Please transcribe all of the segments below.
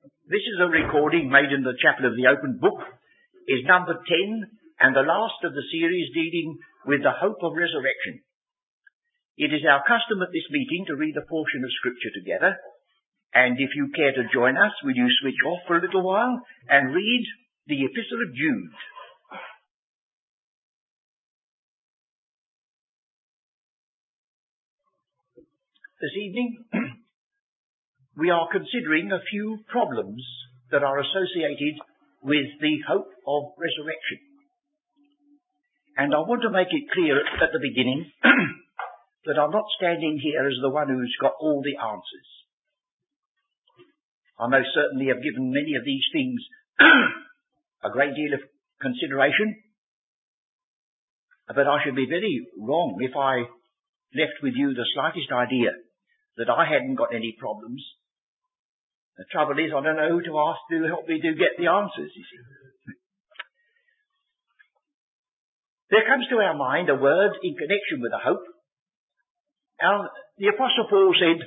This is a recording made in the chapel of the open book, is number 10 and the last of the series dealing with the hope of resurrection. It is our custom at this meeting to read a portion of scripture together, and if you care to join us, will you switch off for a little while and read the epistle of Jude. This evening, we are considering a few problems that are associated with the hope of resurrection. And I want to make it clear at the beginning that I'm not standing here as the one who's got all the answers. I most certainly have given many of these things a great deal of consideration, but I should be very wrong if I left with you the slightest idea that I hadn't got any problems. The trouble is, I don't know who to ask to help me to get the answers, you see. There comes to our mind a word in connection with a hope. Our, the Apostle Paul said,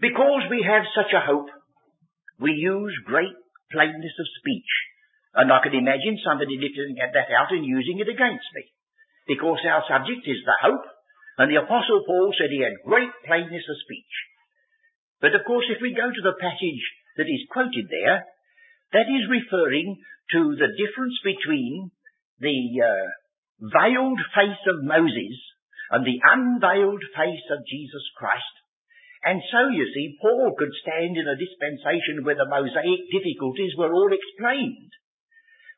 because we have such a hope, we use great plainness of speech. And I can imagine somebody lifting that out and using it against me. Because our subject is the hope and the Apostle Paul said he had great plainness of speech. But of course, if we go to the passage that is quoted there, that is referring to the difference between the uh, veiled face of Moses and the unveiled face of Jesus Christ. And so, you see, Paul could stand in a dispensation where the Mosaic difficulties were all explained.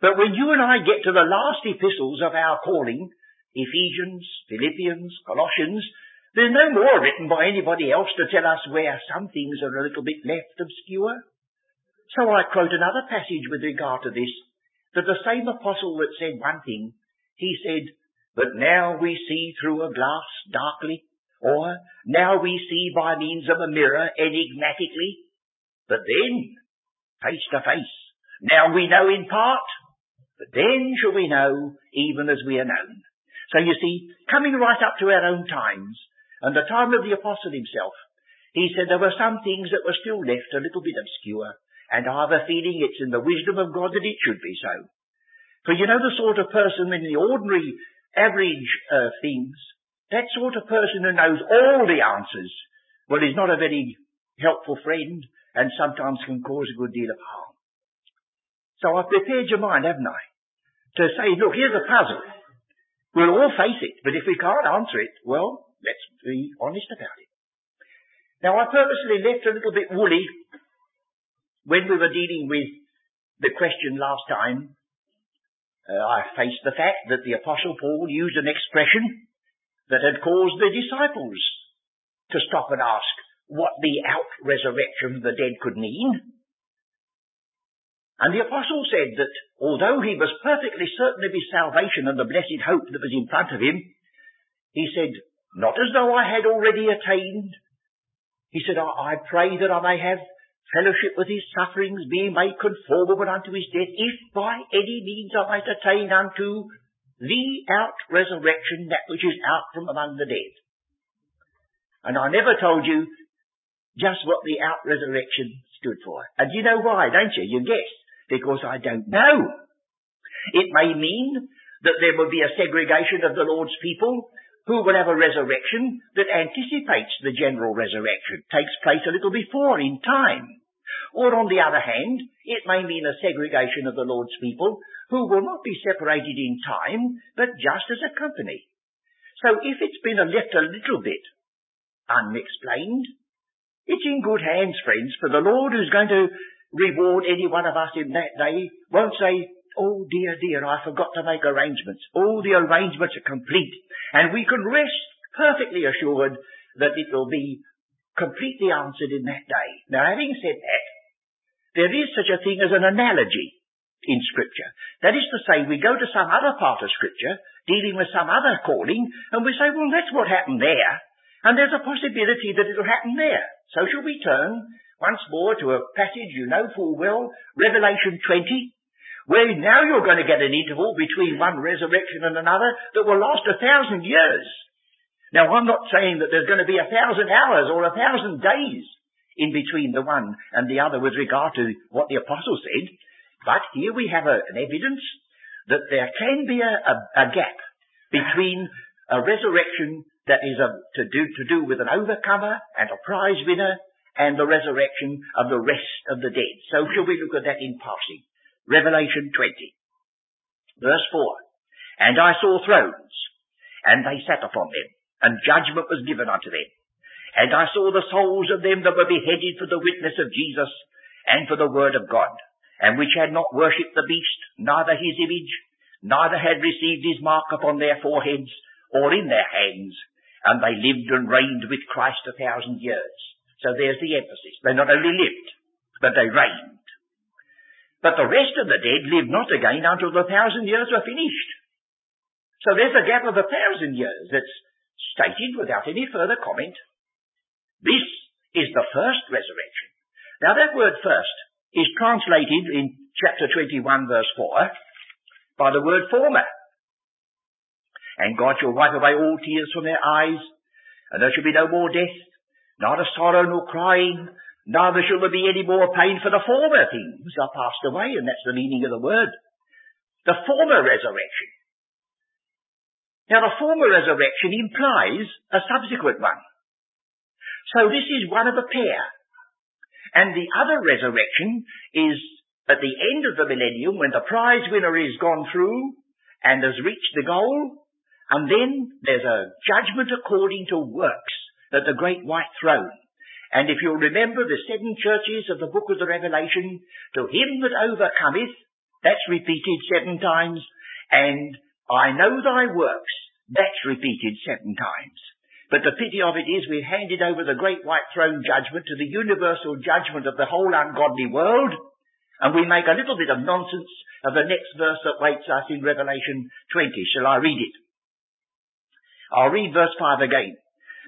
But when you and I get to the last epistles of our calling, Ephesians, Philippians, Colossians. There's no more written by anybody else to tell us where some things are a little bit left obscure. So I quote another passage with regard to this, that the same apostle that said one thing, he said, but now we see through a glass darkly, or now we see by means of a mirror enigmatically, but then face to face. Now we know in part, but then shall we know even as we are known. So you see, coming right up to our own times, and the time of the apostle himself, he said there were some things that were still left a little bit obscure, and I have a feeling it's in the wisdom of God that it should be so. For you know the sort of person in the ordinary, average uh, things, that sort of person who knows all the answers, well, is not a very helpful friend, and sometimes can cause a good deal of harm. So I've prepared your mind, haven't I? To say, look, here's a puzzle. We'll all face it, but if we can't answer it, well, let's be honest about it. Now, I purposely left a little bit woolly when we were dealing with the question last time. Uh, I faced the fact that the Apostle Paul used an expression that had caused the disciples to stop and ask what the out resurrection of the dead could mean. And the apostle said that although he was perfectly certain of his salvation and the blessed hope that was in front of him, he said, not as though I had already attained. He said, I, I pray that I may have fellowship with his sufferings, being made conformable unto his death, if by any means I might attain unto the out resurrection, that which is out from among the dead. And I never told you just what the out resurrection stood for. And you know why, don't you? You guessed because I don't know. It may mean that there will be a segregation of the Lord's people who will have a resurrection that anticipates the general resurrection, takes place a little before in time. Or on the other hand, it may mean a segregation of the Lord's people who will not be separated in time, but just as a company. So if it's been left a little bit unexplained, it's in good hands, friends, for the Lord who's going to reward any one of us in that day won't say, Oh dear, dear, I forgot to make arrangements. All the arrangements are complete. And we can rest perfectly assured that it will be completely answered in that day. Now having said that, there is such a thing as an analogy in scripture. That is to say, we go to some other part of scripture, dealing with some other calling, and we say, well, that's what happened there. And there's a possibility that it'll happen there. So shall we turn once more to a passage you know full well, Revelation 20, where now you're going to get an interval between one resurrection and another that will last a thousand years. Now I'm not saying that there's going to be a thousand hours or a thousand days in between the one and the other with regard to what the apostle said. But here we have a, an evidence that there can be a, a, a gap between a resurrection that is a, to, do, to do with an overcomer and a prize winner and the resurrection of the rest of the dead. So shall we look at that in passing? Revelation 20, verse 4. And I saw thrones, and they sat upon them, and judgment was given unto them. And I saw the souls of them that were beheaded for the witness of Jesus and for the word of God, and which had not worshipped the beast, neither his image, neither had received his mark upon their foreheads or in their hands, and they lived and reigned with Christ a thousand years. So there's the emphasis. They not only lived, but they reigned. But the rest of the dead live not again until the thousand years are finished. So there's a gap of a thousand years that's stated without any further comment. This is the first resurrection. Now that word first is translated in chapter 21 verse 4 by the word former. And God shall wipe away all tears from their eyes, and there shall be no more death, Neither sorrow nor crying, neither shall there be any more pain, for the former things are passed away, and that's the meaning of the word. The former resurrection. Now the former resurrection implies a subsequent one. So this is one of a pair. And the other resurrection is at the end of the millennium when the prize winner is gone through and has reached the goal. And then there's a judgment according to works at the great white throne. And if you'll remember the seven churches of the book of the Revelation, to him that overcometh, that's repeated seven times, and I know thy works, that's repeated seven times. But the pity of it is we've handed over the great white throne judgment to the universal judgment of the whole ungodly world, and we make a little bit of nonsense of the next verse that waits us in Revelation 20. Shall I read it? I'll read verse 5 again.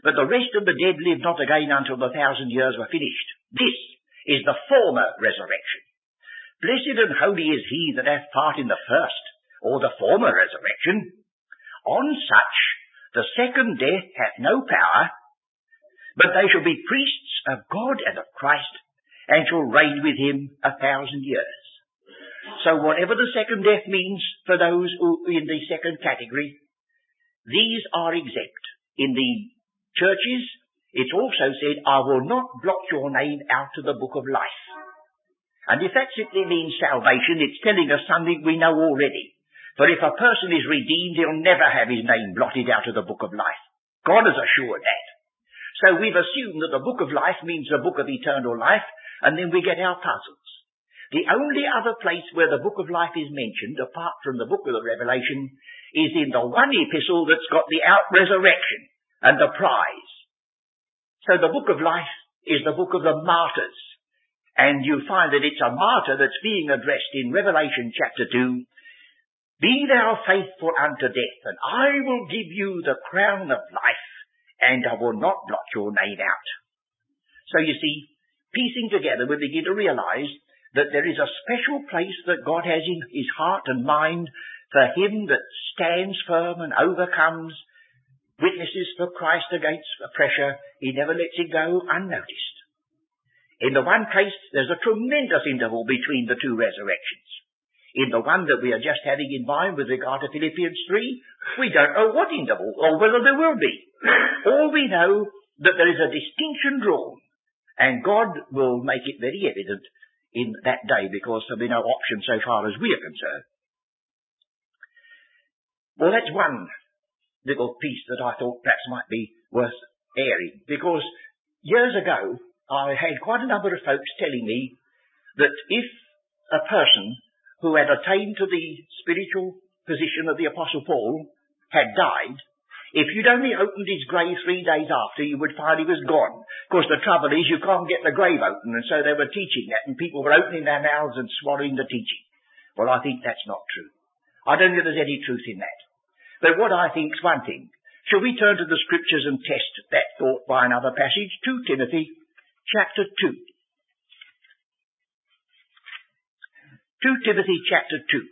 But the rest of the dead lived not again until the thousand years were finished. This is the former resurrection. Blessed and holy is he that hath part in the first, or the former resurrection. On such the second death hath no power, but they shall be priests of God and of Christ, and shall reign with him a thousand years. So whatever the second death means for those who in the second category, these are exempt. In the churches, it's also said, I will not blot your name out of the book of life. And if that simply means salvation, it's telling us something we know already. For if a person is redeemed, he'll never have his name blotted out of the book of life. God has assured that. So we've assumed that the book of life means the book of eternal life, and then we get our puzzles. The only other place where the book of life is mentioned, apart from the book of the Revelation, is in the one epistle that's got the out resurrection and the prize. So the book of life is the book of the martyrs. And you find that it's a martyr that's being addressed in Revelation chapter 2. Be thou faithful unto death, and I will give you the crown of life, and I will not blot your name out. So you see, piecing together, we begin to realize that there is a special place that God has in his heart and mind for him that stands firm and overcomes witnesses for Christ against pressure. He never lets it go unnoticed. In the one case, there's a tremendous interval between the two resurrections. In the one that we are just having in mind with regard to Philippians 3, we don't know what interval or whether there will be. All we know that there is a distinction drawn and God will make it very evident in that day because there'll be no option so far as we are concerned. Well, that's one little piece that I thought perhaps might be worth airing. Because years ago, I had quite a number of folks telling me that if a person who had attained to the spiritual position of the Apostle Paul had died, if you'd only opened his grave three days after, you would find he was gone. Of course, the trouble is you can't get the grave open, and so they were teaching that, and people were opening their mouths and swallowing the teaching. Well, I think that's not true. I don't think there's any truth in that. But what I think is one thing. Shall we turn to the scriptures and test that thought by another passage? 2 Timothy chapter 2. 2 Timothy chapter 2.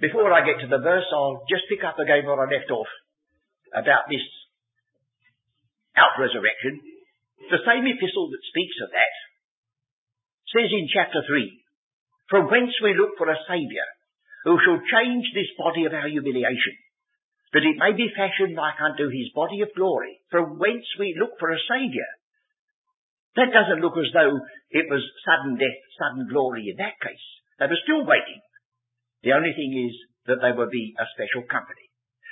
Before I get to the verse, I'll just pick up again where I left off about this out resurrection, the same epistle that speaks of that says in chapter 3, From whence we look for a Saviour, who shall change this body of our humiliation, that it may be fashioned like unto his body of glory, from whence we look for a Saviour. That doesn't look as though it was sudden death, sudden glory in that case. They were still waiting. The only thing is that they would be a special company.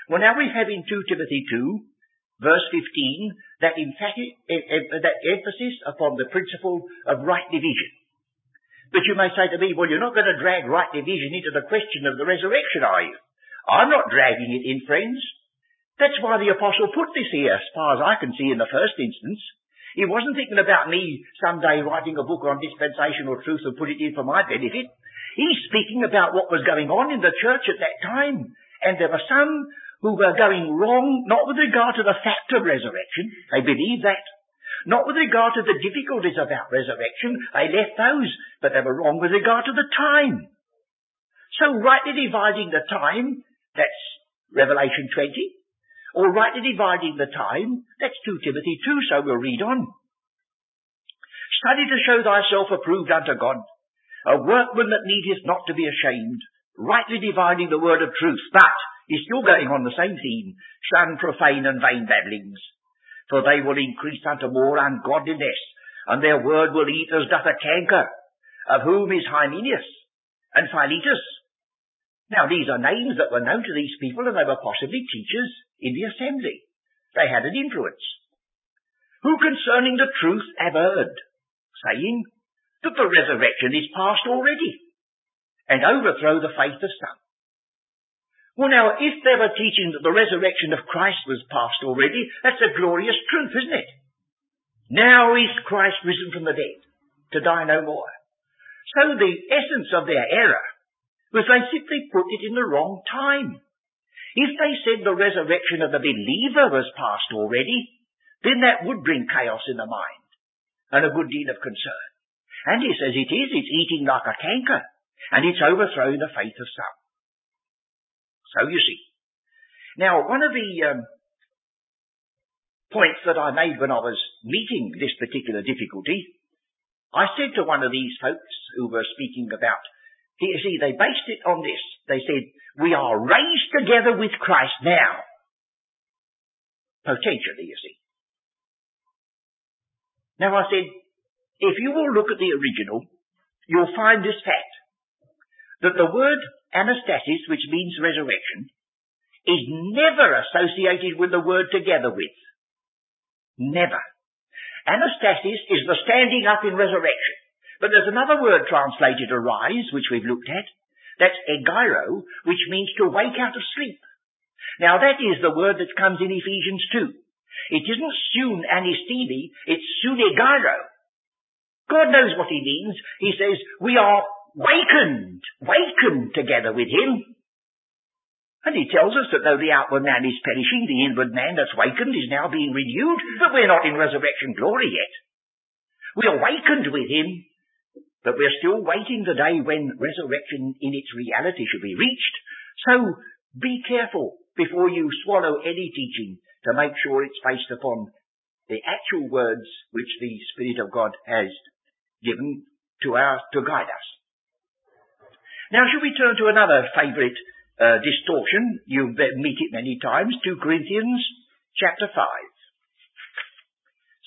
Well, now we have in 2 Timothy 2, verse 15, that emphatic, that emphasis upon the principle of right division. But you may say to me, well, you're not going to drag right division into the question of the resurrection, are you? I'm not dragging it in, friends. That's why the apostle put this here, as far as I can see in the first instance. He wasn't thinking about me someday writing a book on dispensational truth and put it in for my benefit. He's speaking about what was going on in the church at that time. And there were some who were going wrong, not with regard to the fact of resurrection. They believed that. Not with regard to the difficulties about resurrection, they left those, but they were wrong with regard to the time. So rightly dividing the time, that's Revelation 20, or rightly dividing the time, that's 2 Timothy 2, so we'll read on. Study to show thyself approved unto God, a workman that needeth not to be ashamed, rightly dividing the word of truth, but he's still going on the same theme, shun profane and vain babblings, for they will increase unto more ungodliness, and their word will eat as doth a canker, of whom is Hymenaeus and Philetus. Now these are names that were known to these people, and they were possibly teachers in the assembly. They had an influence. Who concerning the truth heard, saying that the resurrection is past already, and overthrow the faith of some. Well now, if they were teaching that the resurrection of Christ was past already, that's a glorious truth, isn't it? Now is Christ risen from the dead, to die no more. So the essence of their error was they simply put it in the wrong time. If they said the resurrection of the believer was past already, then that would bring chaos in the mind and a good deal of concern. And he says it is, it's eating like a canker, and it's overthrowing the faith of some. So you see. Now, one of the um, points that I made when I was meeting this particular difficulty, I said to one of these folks who were speaking about, you see, they based it on this. They said, we are raised together with Christ now. Potentially, you see. Now I said, if you will look at the original, you'll find this fact, that the word anastasis, which means resurrection, is never associated with the word together with. Never. Anastasis is the standing up in resurrection. But there's another word translated arise, which we've looked at. That's egeiro, which means to wake out of sleep. Now that is the word that comes in Ephesians 2. It isn't sun anistemi, it's sunegeiro. God knows what he means. He says, we are wakened, wakened together with him. And he tells us that though the outward man is perishing, the inward man that's wakened is now being renewed, but we're not in resurrection glory yet. We are wakened with him, but we're still waiting the day when resurrection in its reality should be reached. So be careful before you swallow any teaching to make sure it's based upon the actual words which the Spirit of God has given to our, to guide us. Now, should we turn to another favourite uh, distortion? You meet it many times. 2 Corinthians chapter 5.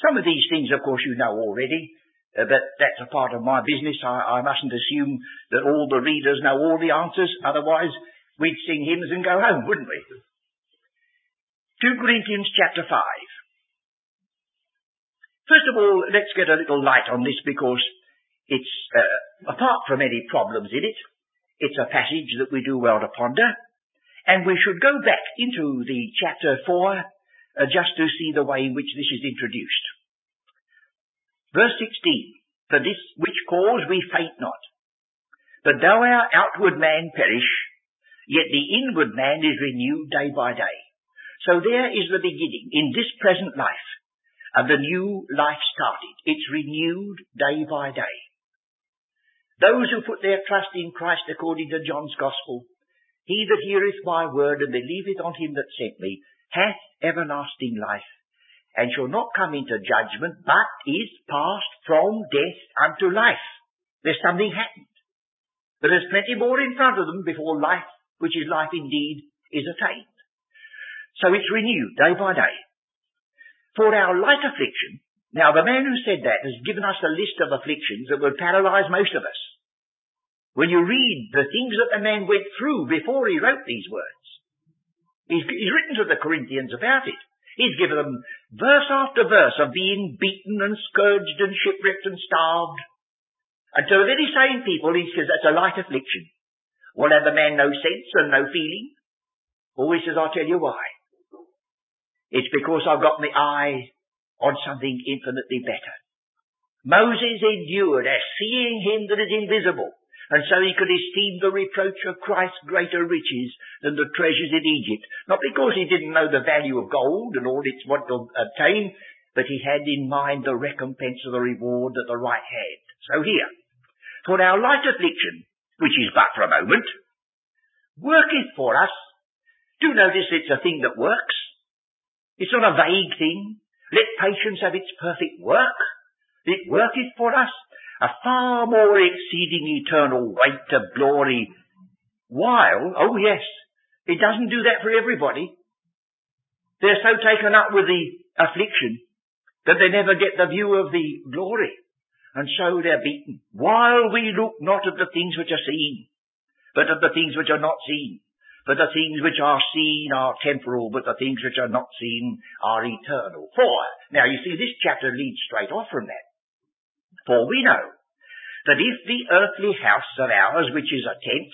Some of these things, of course, you know already, uh, but that's a part of my business. I, I mustn't assume that all the readers know all the answers. Otherwise, we'd sing hymns and go home, wouldn't we? 2 Corinthians chapter 5. First of all, let's get a little light on this because it's, uh, apart from any problems in it, it's a passage that we do well to ponder, and we should go back into the chapter 4 uh, just to see the way in which this is introduced. Verse 16, For this which cause we faint not. But though our outward man perish, yet the inward man is renewed day by day. So there is the beginning, in this present life, of the new life started. It's renewed day by day. Those who put their trust in Christ according to John's Gospel, he that heareth my word and believeth on him that sent me hath everlasting life, and shall not come into judgment, but is passed from death unto life. There's something happened. But there's plenty more in front of them before life, which is life indeed, is attained. So it's renewed day by day. For our light affliction, now the man who said that has given us a list of afflictions that would paralyze most of us. When you read the things that the man went through before he wrote these words, he's, he's written to the Corinthians about it. He's given them verse after verse of being beaten and scourged and shipwrecked and starved. And to the very same people he says that's a light affliction. Well, have the man no sense and no feeling? Oh, he says, I'll tell you why. It's because I've got my eye on something infinitely better. Moses endured as seeing him that is invisible and so he could esteem the reproach of Christ greater riches than the treasures in Egypt. Not because he didn't know the value of gold and all its what to obtain, but he had in mind the recompense of the reward that the right had. So here, for our light affliction, which is but for a moment, worketh for us. Do notice it's a thing that works. It's not a vague thing. Let patience have its perfect work. It worketh for us a far more exceeding eternal weight of glory, while, oh yes, it doesn't do that for everybody. They're so taken up with the affliction that they never get the view of the glory, and so they're beaten. While we look not at the things which are seen, but at the things which are not seen. For the things which are seen are temporal, but the things which are not seen are eternal. For, now you see this chapter leads straight off from that. For we know that if the earthly house of ours, which is a tent,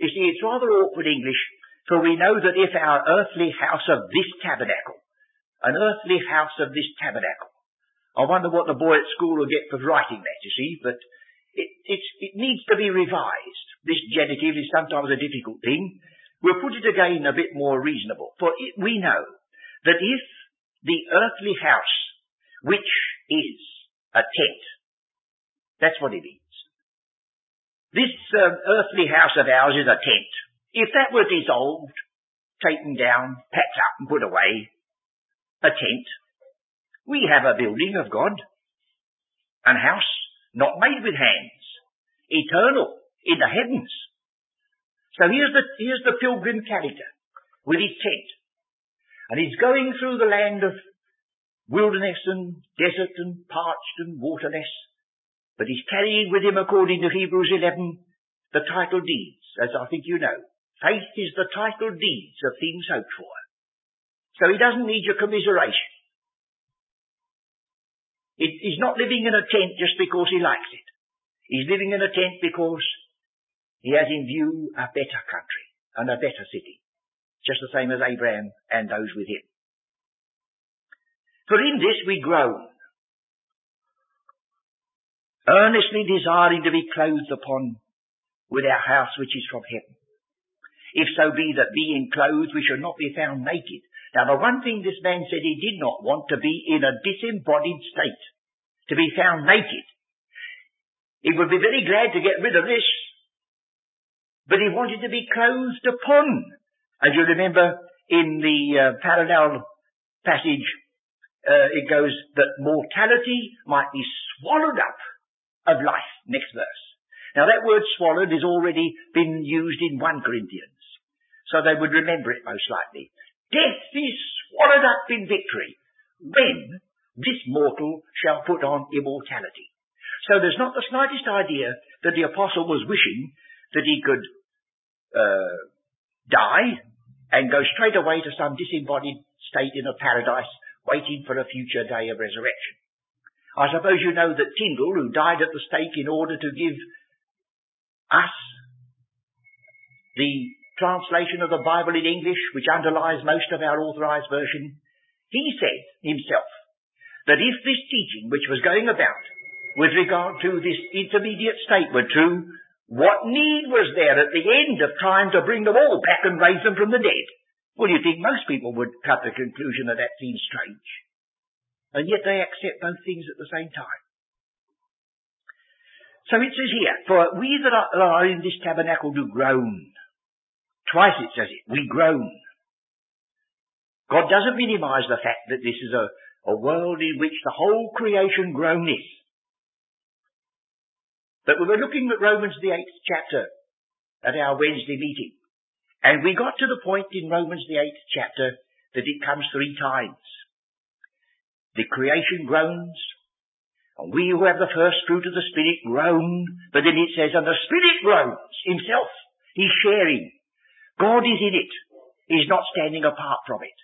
you see, it's rather awkward English, for we know that if our earthly house of this tabernacle, an earthly house of this tabernacle, I wonder what the boy at school will get for writing that, you see, but it, it needs to be revised. This genitive is sometimes a difficult thing. We'll put it again a bit more reasonable. For it, we know that if the earthly house, which is a tent, that's what it is. This um, earthly house of ours is a tent. If that were dissolved, taken down, packed up and put away, a tent, we have a building of God, an house not made with hands, eternal in the heavens. So here's the, here's the pilgrim character with his tent. And he's going through the land of wilderness and desert and parched and waterless. But he's carrying with him, according to Hebrews 11, the title deeds, as I think you know. Faith is the title deeds of things hoped for. So he doesn't need your commiseration. He's not living in a tent just because he likes it. He's living in a tent because he has in view a better country and a better city. Just the same as Abraham and those with him. For in this we groan earnestly desiring to be clothed upon with our house which is from heaven. If so be that being clothed we shall not be found naked. Now the one thing this man said he did not want to be in a disembodied state, to be found naked. He would be very glad to get rid of this, but he wanted to be clothed upon. As you remember in the uh, parallel passage, uh, it goes that mortality might be swallowed up of life. Next verse. Now that word swallowed has already been used in 1 Corinthians. So they would remember it most likely. Death is swallowed up in victory when this mortal shall put on immortality. So there's not the slightest idea that the apostle was wishing that he could uh, die and go straight away to some disembodied state in a paradise waiting for a future day of resurrection. I suppose you know that Tyndale, who died at the stake in order to give us the translation of the Bible in English, which underlies most of our authorized version, he said himself that if this teaching which was going about with regard to this intermediate state were true, what need was there at the end of time to bring them all back and raise them from the dead? Well, you think most people would cut to the conclusion that that seems strange and yet they accept both things at the same time. So it says here, for we that are in this tabernacle do groan. Twice it says it, we groan. God doesn't minimize the fact that this is a, a world in which the whole creation groaneth. But we were looking at Romans the eighth chapter at our Wednesday meeting. And we got to the point in Romans the eighth chapter that it comes three times. The creation groans, and we who have the first fruit of the Spirit groan, but then it says, and the Spirit groans himself. He's sharing. God is in it. He's not standing apart from it.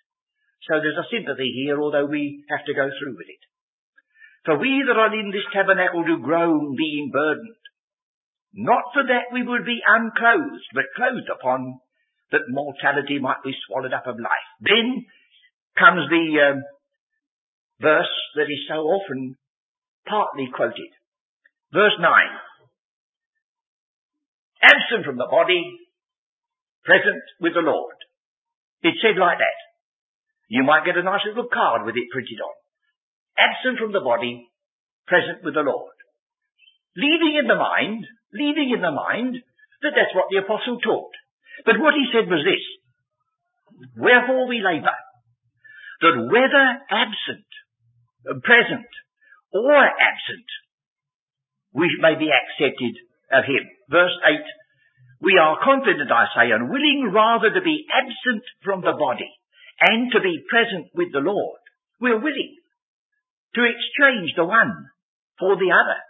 So there's a sympathy here, although we have to go through with it. For we that are in this tabernacle do groan, being burdened. Not for that we would be unclothed, but clothed upon, that mortality might be swallowed up of life. Then comes the um, verse that is so often partly quoted. Verse 9. Absent from the body, present with the Lord. It's said like that. You might get a nice little card with it printed on. Absent from the body, present with the Lord. Leaving in the mind, leaving in the mind that that's what the apostle taught. But what he said was this. Wherefore we labour, that whether absent, Uh, present, or absent, we may be accepted of him. Verse 8, we are confident, I say, and willing rather to be absent from the body and to be present with the Lord. We're willing to exchange the one for the other.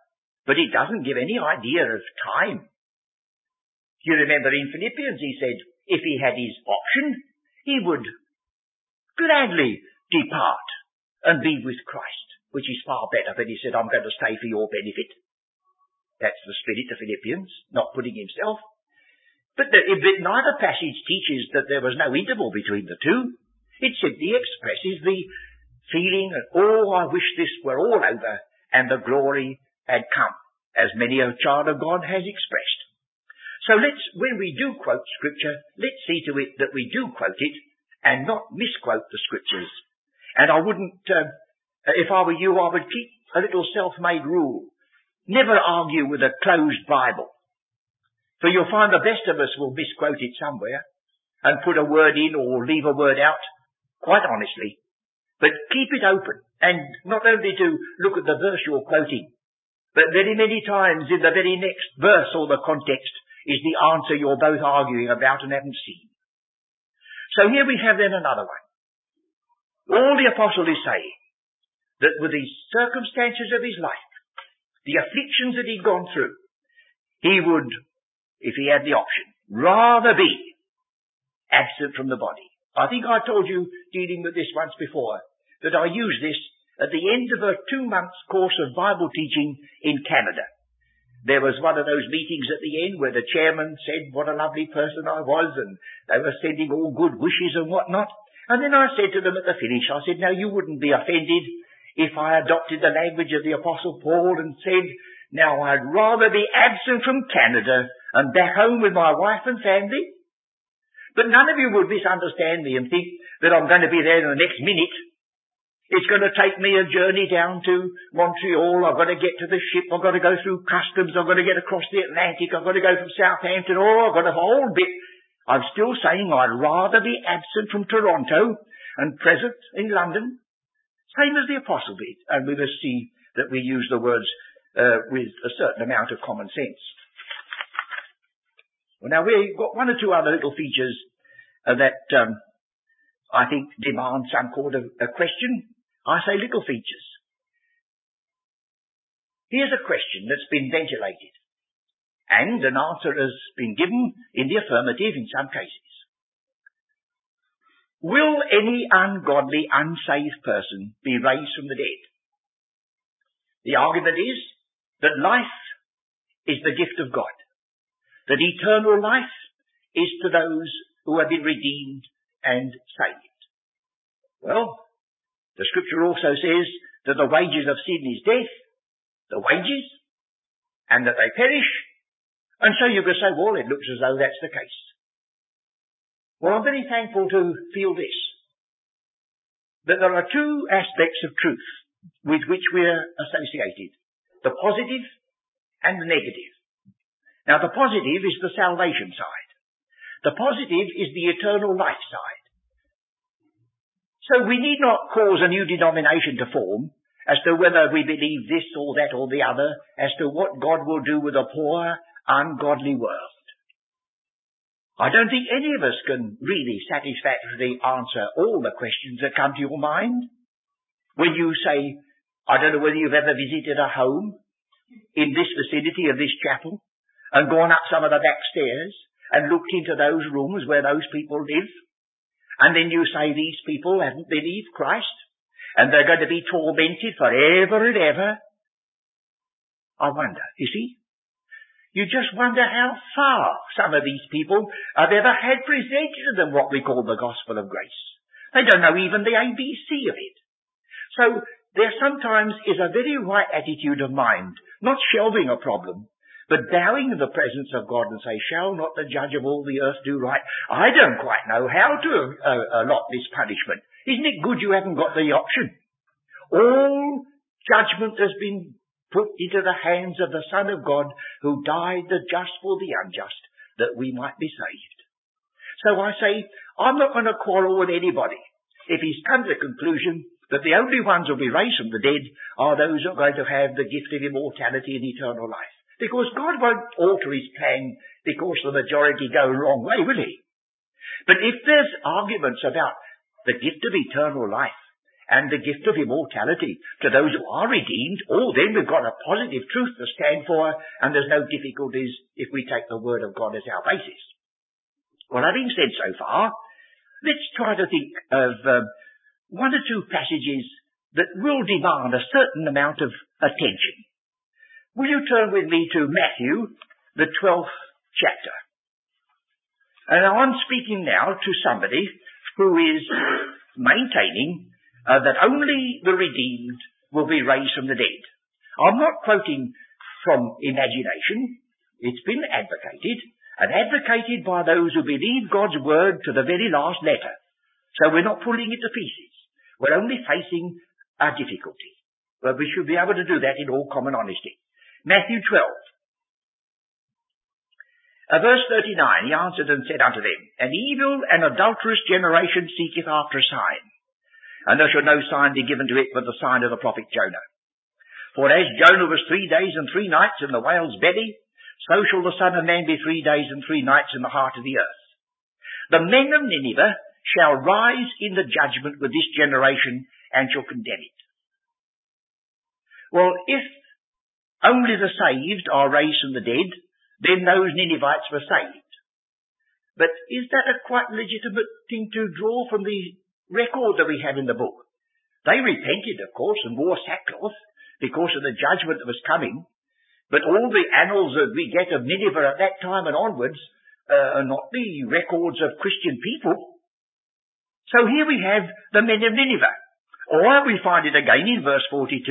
But it doesn't give any idea of time. You remember in Philippians he said if he had his option, he would gladly depart and be with Christ, which is far better. But he said, I'm going to stay for your benefit. That's the spirit of Philippians, not putting himself. But, the, but neither passage teaches that there was no interval between the two. It simply expresses the feeling that, oh, I wish this were all over and the glory had come, as many a child of God has expressed. So let's, when we do quote scripture, let's see to it that we do quote it and not misquote the scriptures. And I wouldn't, uh, if I were you, I would keep a little self-made rule. Never argue with a closed Bible. For you'll find the best of us will misquote it somewhere and put a word in or leave a word out, quite honestly. But keep it open and not only to look at the verse you're quoting, but very many times in the very next verse or the context is the answer you're both arguing about and haven't seen. So here we have then another one. All the apostle is saying that with the circumstances of his life, the afflictions that he'd gone through, he would, if he had the option, rather be absent from the body. I think I told you, dealing with this once before, that I used this at the end of a two months course of Bible teaching in Canada. There was one of those meetings at the end where the chairman said what a lovely person I was and they were sending all good wishes and whatnot. And then I said to them at the finish, I said, now you wouldn't be offended if I adopted the language of the Apostle Paul and said, now I'd rather be absent from Canada and back home with my wife and family. But none of you would misunderstand me and think that I'm going to be there in the next minute it's going to take me a journey down to Montreal. I've got to get to the ship. I've got to go through customs. I've got to get across the Atlantic. I've got to go from Southampton. Oh, I've got a whole bit. I'm still saying I'd rather be absent from Toronto and present in London. Same as the apostle did. And we must see that we use the words uh, with a certain amount of common sense. Well, now we've got one or two other little features uh, that um, I think demand some sort of a question. I say little features. Here's a question that's been ventilated, and an answer has been given in the affirmative in some cases. Will any ungodly, unsaved person be raised from the dead? The argument is that life is the gift of God, that eternal life is to those who have been redeemed and saved. Well, the scripture also says that the wages of sin is death, the wages, and that they perish. And so you could say, well, it looks as though that's the case. Well, I'm very thankful to feel this, that there are two aspects of truth with which we're associated, the positive and the negative. Now the positive is the salvation side. The positive is the eternal life side. So we need not cause a new denomination to form as to whether we believe this or that or the other, as to what God will do with the poor, ungodly world. I don't think any of us can really satisfactorily answer all the questions that come to your mind. When you say, I don't know whether you've ever visited a home in this vicinity of this chapel and gone up some of the back stairs and looked into those rooms where those people live. And then you say these people haven't believed Christ and they're going to be tormented forever and ever. I wonder, you see, you just wonder how far some of these people have ever had presented to them what we call the gospel of grace. They don't know even the ABC of it. So there sometimes is a very right attitude of mind, not shelving a problem, but bowing in the presence of God and say, shall not the judge of all the earth do right? I don't quite know how to uh, allot this punishment. Isn't it good you haven't got the option? All judgment has been put into the hands of the Son of God who died the just for the unjust that we might be saved. So I say, I'm not going to quarrel with anybody if he's come to the conclusion that the only ones who will be raised from the dead are those who are going to have the gift of immortality and eternal life. Because God won't alter his plan because the majority go the wrong way, will he? But if there's arguments about the gift of eternal life, and the gift of immortality to those who are redeemed, oh, then we've got a positive truth to stand for, and there's no difficulties if we take the Word of God as our basis. Well, having said so far, let's try to think of um, one or two passages that will demand a certain amount of attention. Will you turn with me to Matthew, the 12th chapter? And I'm speaking now to somebody who is maintaining uh, that only the redeemed will be raised from the dead. I'm not quoting from imagination. It's been advocated and advocated by those who believe God's word to the very last letter. So we're not pulling it to pieces. We're only facing a difficulty. But we should be able to do that in all common honesty. Matthew 12. Uh, verse 39, he answered and said unto them, An evil and adulterous generation seeketh after a sign and there shall no sign be given to it but the sign of the prophet Jonah. For as Jonah was three days and three nights in the whale's belly, so shall the Son of Man be three days and three nights in the heart of the earth. The men of Nineveh shall rise in the judgment with this generation and shall condemn it. Well, if only the saved are raised from the dead, then those Ninevites were saved. But is that a quite legitimate thing to draw from the record that we have in the book. They repented, of course, and wore sackcloth because of the judgment that was coming. But all the annals that we get of Nineveh at that time and onwards uh, are not the records of Christian people. So here we have the men of Nineveh. Or we find it again in verse 42.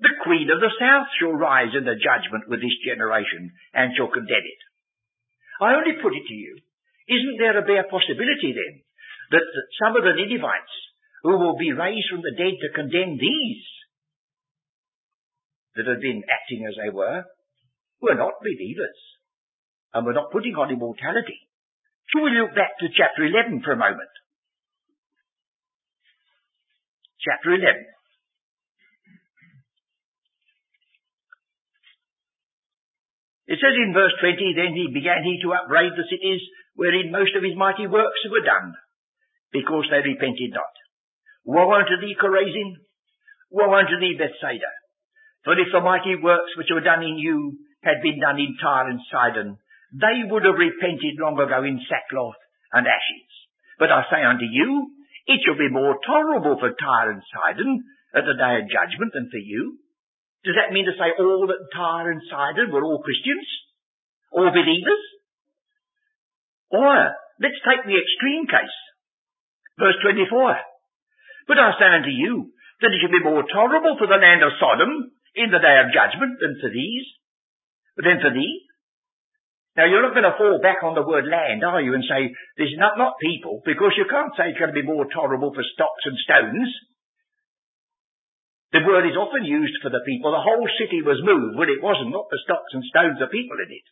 The queen of the south shall rise in the judgment with this generation and shall condemn it. I only put it to you. Isn't there a bare possibility then that some of the Ninevites who will be raised from the dead to condemn these that had been acting as they were, were not believers and were not putting on immortality. Shall we look back to chapter 11 for a moment? Chapter 11. It says in verse 20, Then he began he to upbraid the cities wherein most of his mighty works were done, because they repented not. Woe unto thee, Chorazin! Woe unto thee, Bethsaida! For if the mighty works which were done in you had been done in Tyre and Sidon, they would have repented long ago in sackcloth and ashes. But I say unto you, it shall be more tolerable for Tyre and Sidon at the day of judgment than for you. Does that mean to say all that Tyre and Sidon were all Christians? All believers? Or, let's take the extreme case. Verse 24. But I say unto you, that it shall be more tolerable for the land of Sodom in the day of judgment than for these, than for thee. Now you're not going to fall back on the word land, are you, and say, there's not, not people, because you can't say it's going to be more tolerable for stocks and stones. The word is often used for the people. The whole city was moved. Well, it wasn't, not the stocks and stones, the people in it.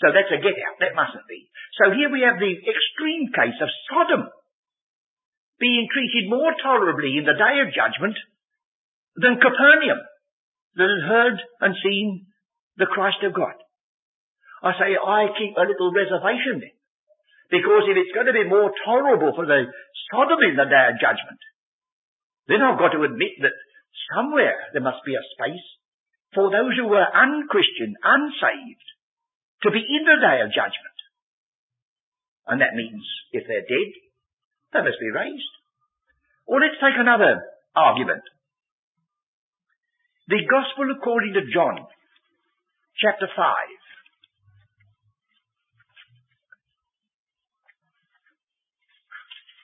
So that's a get out. That mustn't be. So here we have the extreme case of Sodom. Being treated more tolerably in the day of judgment than Capernaum that had heard and seen the Christ of God. I say I keep a little reservation then. Because if it's going to be more tolerable for the Sodom in the day of judgment, then I've got to admit that somewhere there must be a space for those who were unchristian, unsaved, to be in the day of judgment. And that means if they're dead, they must be raised. Or let's take another argument. The Gospel according to John, chapter 5.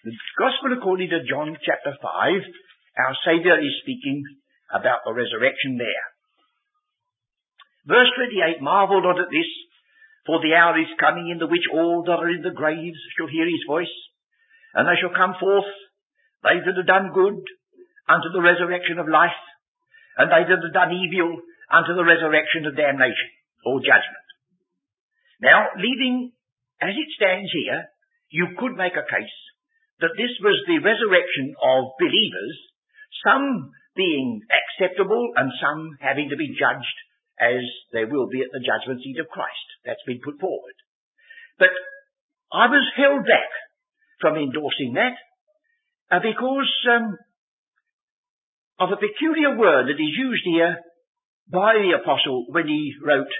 The Gospel according to John chapter 5, our Saviour is speaking about the resurrection there. Verse 28, marvel not at this, for the hour is coming in the which all that are in the graves shall hear his voice, and they shall come forth, they that have done good, unto the resurrection of life, and they that have done evil, unto the resurrection of damnation, or judgment. Now, leaving as it stands here, you could make a case that this was the resurrection of believers, some being acceptable and some having to be judged as they will be at the judgment seat of Christ. That's been put forward. But I was held back from endorsing that uh, because um, of a peculiar word that is used here by the apostle when he wrote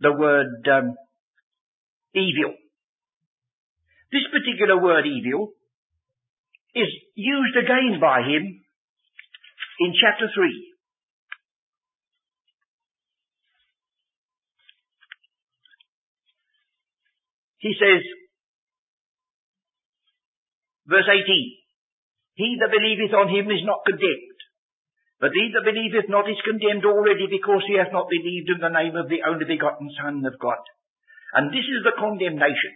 the word um, evil. This particular word evil is used again by him in chapter 3. He says, verse 18, He that believeth on him is not condemned, but he that believeth not is condemned already because he hath not believed in the name of the only begotten Son of God. And this is the condemnation.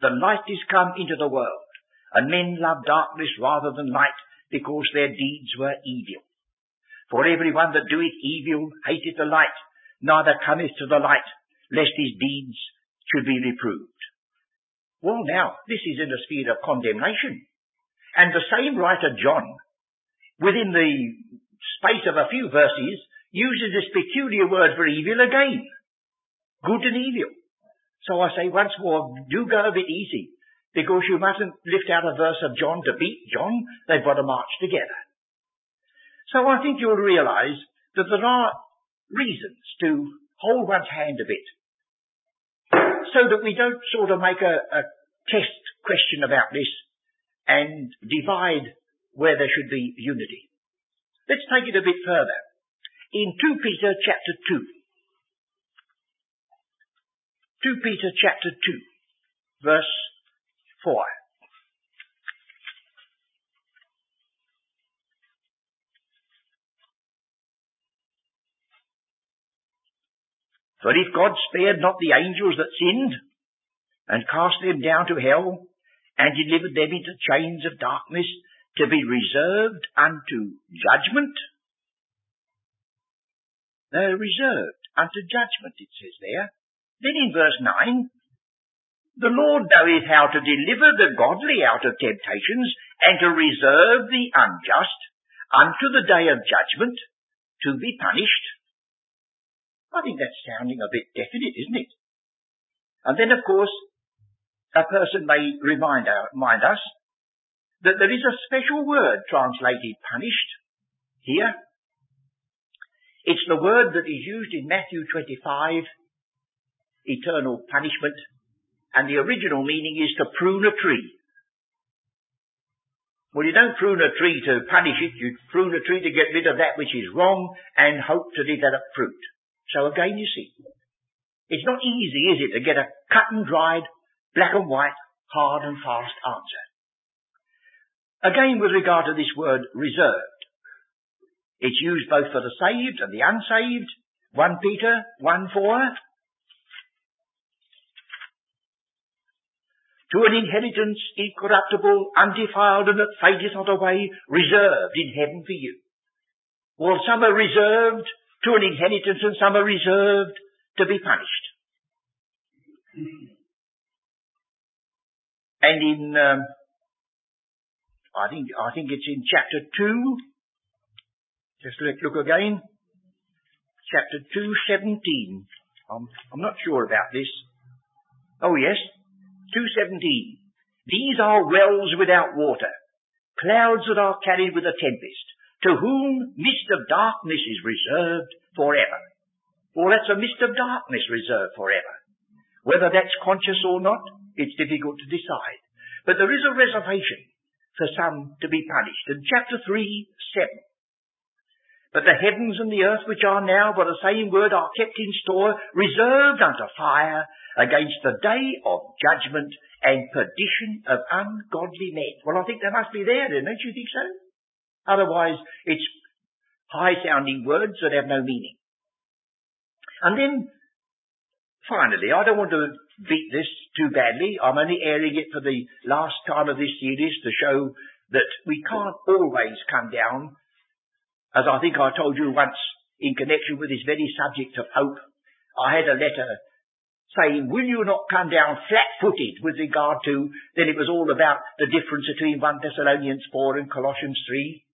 The light is come into the world, and men love darkness rather than light, because their deeds were evil. For every one that doeth evil hateth the light, neither cometh to the light, lest his deeds should be reproved. Well now, this is in a sphere of condemnation. And the same writer John, within the space of a few verses, uses this peculiar word for evil again. Good and evil. So I say once more, do go a bit easy because you mustn't lift out a verse of John to beat John. They've got to march together. So I think you'll realize that there are reasons to hold one's hand a bit so that we don't sort of make a, a test question about this and divide where there should be unity. Let's take it a bit further. In 2 Peter chapter 2. 2 Peter chapter 2, verse 4. For if God spared not the angels that sinned, and cast them down to hell, and delivered them into chains of darkness to be reserved unto judgment, they're reserved unto judgment, it says there. Then in verse 9, the Lord knoweth how to deliver the godly out of temptations and to reserve the unjust unto the day of judgment to be punished. I think that's sounding a bit definite, isn't it? And then, of course, a person may remind, remind us that there is a special word translated punished here. It's the word that is used in Matthew 25, eternal punishment, and the original meaning is to prune a tree. Well, you don't prune a tree to punish it, you prune a tree to get rid of that which is wrong and hope to develop fruit. So again, you see, it's not easy, is it, to get a cut and dried, black and white, hard and fast answer. Again, with regard to this word reserved, it's used both for the saved and the unsaved. 1 Peter 1 4, to an inheritance incorruptible, undefiled, and that fadeth not away, reserved in heaven for you. Well, some are reserved to an inheritance and some are reserved to be punished. And in um, I think, I think it's in chapter 2. Just let look again. Chapter 2, 17. I'm, I'm not sure about this. Oh yes, 217. These are wells without water, clouds that are carried with a tempest, to whom mist of darkness is reserved forever. Well, that's a mist of darkness reserved forever. Whether that's conscious or not, it's difficult to decide. But there is a reservation for some to be punished. In chapter 3, 7. But the heavens and the earth which are now by the same word are kept in store, reserved unto fire against the day of judgment and perdition of ungodly men. Well, I think they must be there then, don't you think so? Otherwise, it's high sounding words that have no meaning. And then, finally, I don't want to beat this too badly. I'm only airing it for the last time of this series to show that we can't always come down as I think I told you once in connection with this very subject of hope, I had a letter saying, will you not come down flat-footed with regard to, then it was all about the difference between 1 Thessalonians 4 and Colossians 3.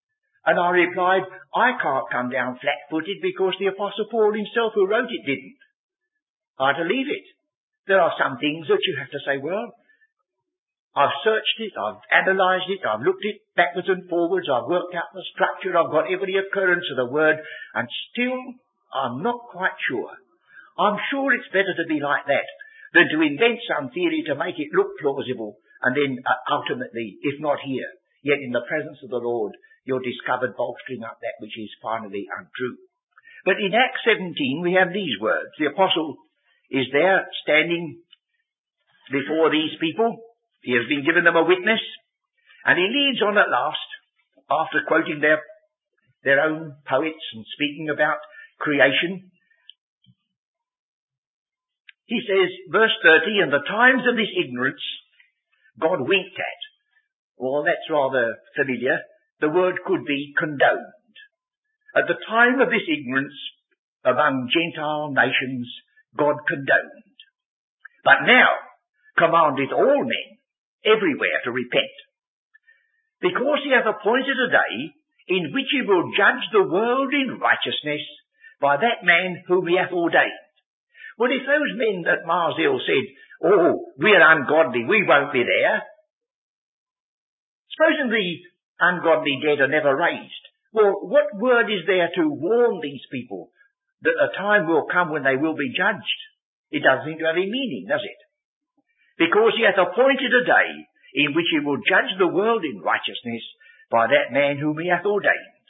And I replied, I can't come down flat-footed because the Apostle Paul himself who wrote it didn't. I had to leave it. There are some things that you have to say, well, I've searched it, I've analysed it, I've looked it backwards and forwards, I've worked out the structure, I've got every occurrence of the word, and still I'm not quite sure. I'm sure it's better to be like that than to invent some theory to make it look plausible, and then uh, ultimately, if not here, yet in the presence of the Lord, you're discovered bolstering up that which is finally untrue. But in Acts 17 we have these words. The apostle is there standing before these people, he has been given them a witness, and he leads on at last, after quoting their, their own poets and speaking about creation. He says, verse 30, in the times of this ignorance, God winked at. Well, that's rather familiar. The word could be condoned. At the time of this ignorance among Gentile nations, God condoned. But now commanded all men everywhere to repent. Because he hath appointed a day in which he will judge the world in righteousness by that man whom he hath ordained. Well, if those men that Mars Hill said, oh, we're ungodly, we won't be there, supposing the ungodly dead are never raised, well, what word is there to warn these people that a time will come when they will be judged? It doesn't seem to have any meaning, does it? because he hath appointed a day in which he will judge the world in righteousness by that man whom he hath ordained,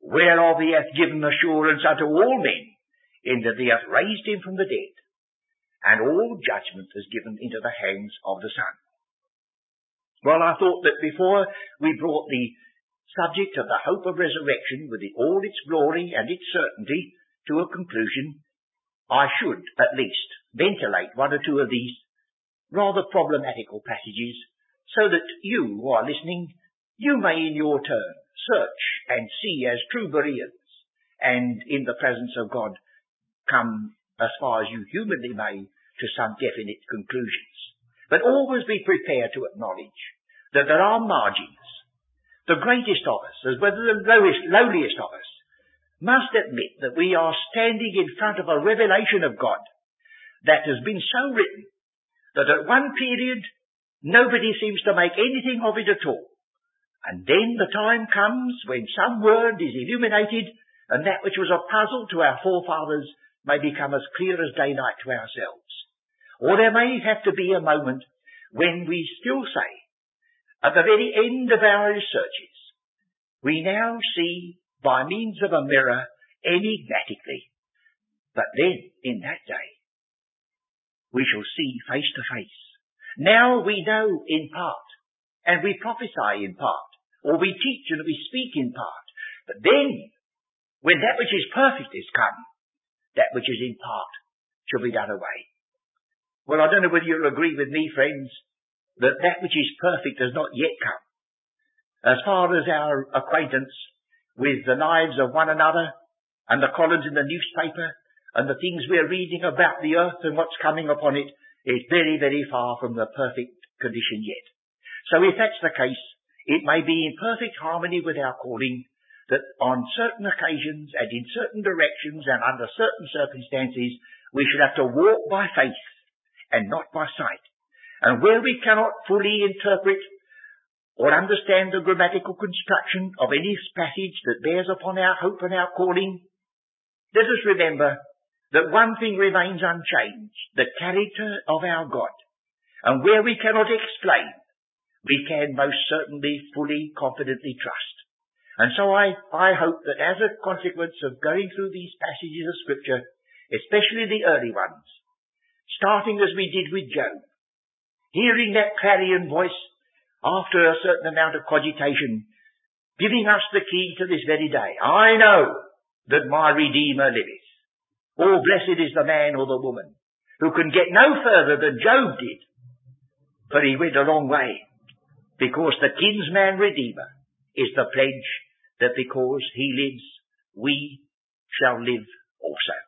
whereof he hath given assurance unto all men, in that he hath raised him from the dead, and all judgment is given into the hands of the Son. Well, I thought that before we brought the subject of the hope of resurrection with all its glory and its certainty to a conclusion, I should, at least, ventilate one or two of these rather problematical passages, so that you who are listening, you may in your turn search and see as true Bereans, and in the presence of God come as far as you humanly may to some definite conclusions. But always be prepared to acknowledge that there are margins. The greatest of us, as well as the lowest, lowliest of us, must admit that we are standing in front of a revelation of God that has been so written that at one period nobody seems to make anything of it at all. And then the time comes when some word is illuminated and that which was a puzzle to our forefathers may become as clear as daylight to ourselves. Or there may have to be a moment when we still say, at the very end of our researches, we now see by means of a mirror enigmatically. But then, in that day, we shall see face to face. Now we know in part, and we prophesy in part, or we teach and we speak in part. But then, when that which is perfect is come, that which is in part shall be done away. Well, I don't know whether you'll agree with me, friends, that that which is perfect has not yet come. As far as our acquaintance with the lives of one another and the columns in the newspaper and the things we're reading about the earth and what's coming upon it is very, very far from the perfect condition yet. So if that's the case, it may be in perfect harmony with our calling that on certain occasions and in certain directions and under certain circumstances we should have to walk by faith and not by sight. And where we cannot fully interpret or understand the grammatical construction of any passage that bears upon our hope and our calling, let us remember that one thing remains unchanged, the character of our God. And where we cannot explain, we can most certainly fully, confidently trust. And so I, I hope that as a consequence of going through these passages of scripture, especially the early ones, starting as we did with Job, hearing that clarion voice after a certain amount of cogitation, giving us the key to this very day. I know that my Redeemer liveth. Oh, blessed is the man or the woman who can get no further than Job did. But he went a long way because the kinsman Redeemer is the pledge that because he lives, we shall live also.